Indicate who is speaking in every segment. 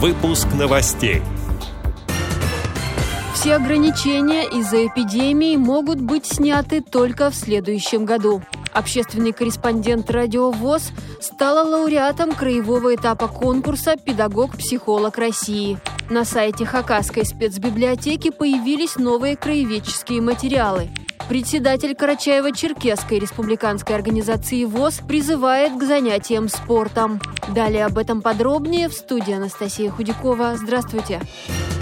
Speaker 1: Выпуск новостей.
Speaker 2: Все ограничения из-за эпидемии могут быть сняты только в следующем году. Общественный корреспондент «Радио ВОЗ» стала лауреатом краевого этапа конкурса «Педагог-психолог России». На сайте Хакасской спецбиблиотеки появились новые краеведческие материалы. Председатель Карачаева-Черкесской республиканской организации ВОЗ призывает к занятиям спортом. Далее об этом подробнее в студии Анастасия Худякова. Здравствуйте. Здравствуйте.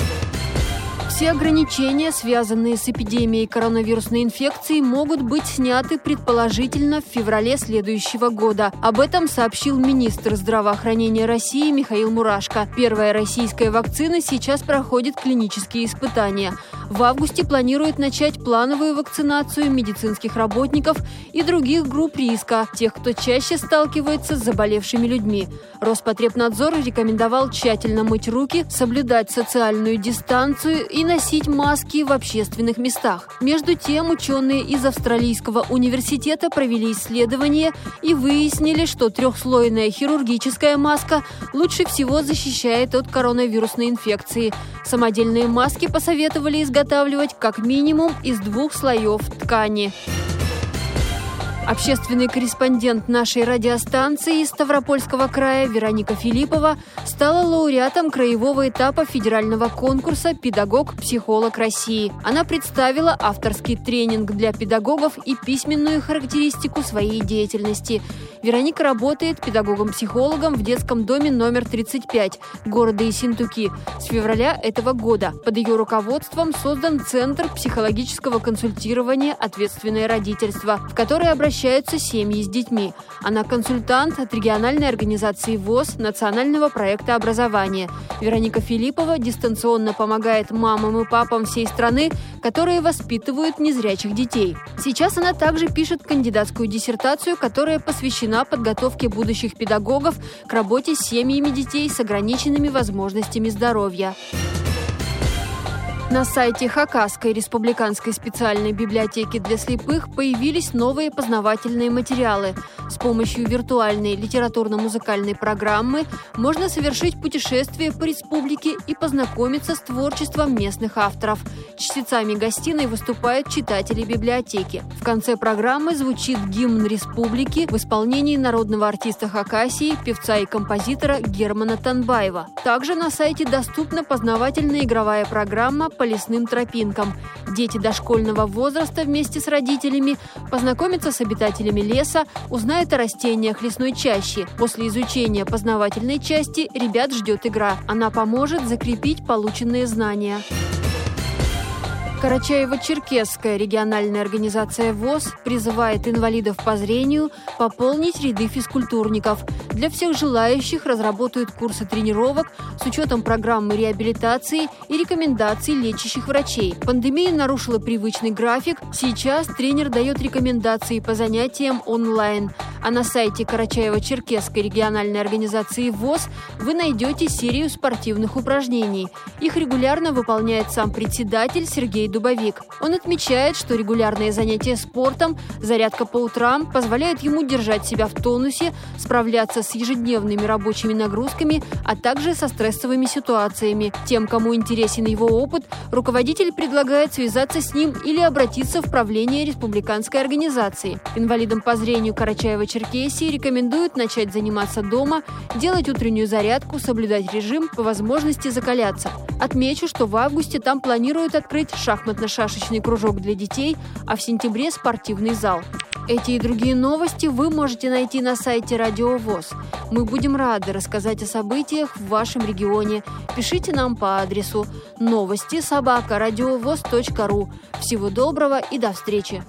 Speaker 2: Все ограничения, связанные с эпидемией коронавирусной инфекции, могут быть сняты предположительно в феврале следующего года. Об этом сообщил министр здравоохранения России Михаил Мурашко. Первая российская вакцина сейчас проходит клинические испытания. В августе планируют начать плановую вакцинацию медицинских работников и других групп риска, тех, кто чаще сталкивается с заболевшими людьми. Роспотребнадзор рекомендовал тщательно мыть руки, соблюдать социальную дистанцию и носить маски в общественных местах. Между тем, ученые из Австралийского университета провели исследование и выяснили, что трехслойная хирургическая маска лучше всего защищает от коронавирусной инфекции. Самодельные маски посоветовали изготавливать как минимум из двух слоев ткани. Общественный корреспондент нашей радиостанции из Ставропольского края Вероника Филиппова стала лауреатом краевого этапа федерального конкурса «Педагог-психолог России». Она представила авторский тренинг для педагогов и письменную характеристику своей деятельности. Вероника работает педагогом-психологом в детском доме номер 35 города Исинтуки с февраля этого года. Под ее руководством создан Центр психологического консультирования «Ответственное родительство», в который обращаются обращаются семьи с детьми. Она консультант от региональной организации ВОЗ Национального проекта образования. Вероника Филиппова дистанционно помогает мамам и папам всей страны, которые воспитывают незрячих детей. Сейчас она также пишет кандидатскую диссертацию, которая посвящена подготовке будущих педагогов к работе с семьями детей с ограниченными возможностями здоровья. На сайте Хакасской республиканской специальной библиотеки для слепых появились новые познавательные материалы. С помощью виртуальной литературно-музыкальной программы можно совершить путешествие по республике и познакомиться с творчеством местных авторов. Чтецами гостиной выступают читатели библиотеки. В конце программы звучит гимн республики в исполнении народного артиста Хакасии, певца и композитора Германа Танбаева. Также на сайте доступна познавательная игровая программа по лесным тропинкам. Дети дошкольного возраста вместе с родителями познакомятся с обитателями леса, узнают о растениях лесной чащи. После изучения познавательной части ребят ждет игра. Она поможет закрепить полученные знания. Карачаево-Черкесская региональная организация ВОЗ призывает инвалидов по зрению пополнить ряды физкультурников. Для всех желающих разработают курсы тренировок с учетом программы реабилитации и рекомендаций лечащих врачей. Пандемия нарушила привычный график. Сейчас тренер дает рекомендации по занятиям онлайн – а на сайте Карачаево-Черкесской региональной организации ВОЗ вы найдете серию спортивных упражнений. Их регулярно выполняет сам председатель Сергей Дубовик. Он отмечает, что регулярные занятия спортом, зарядка по утрам позволяют ему держать себя в тонусе, справляться с ежедневными рабочими нагрузками, а также со стрессовыми ситуациями. Тем, кому интересен его опыт, руководитель предлагает связаться с ним или обратиться в правление республиканской организации. Инвалидам по зрению Карачаева Черкесии рекомендуют начать заниматься дома, делать утреннюю зарядку, соблюдать режим, по возможности закаляться. Отмечу, что в августе там планируют открыть шахматно-шашечный кружок для детей, а в сентябре спортивный зал. Эти и другие новости вы можете найти на сайте Радио ВОЗ. Мы будем рады рассказать о событиях в вашем регионе. Пишите нам по адресу новости собака ру. Всего доброго и до встречи!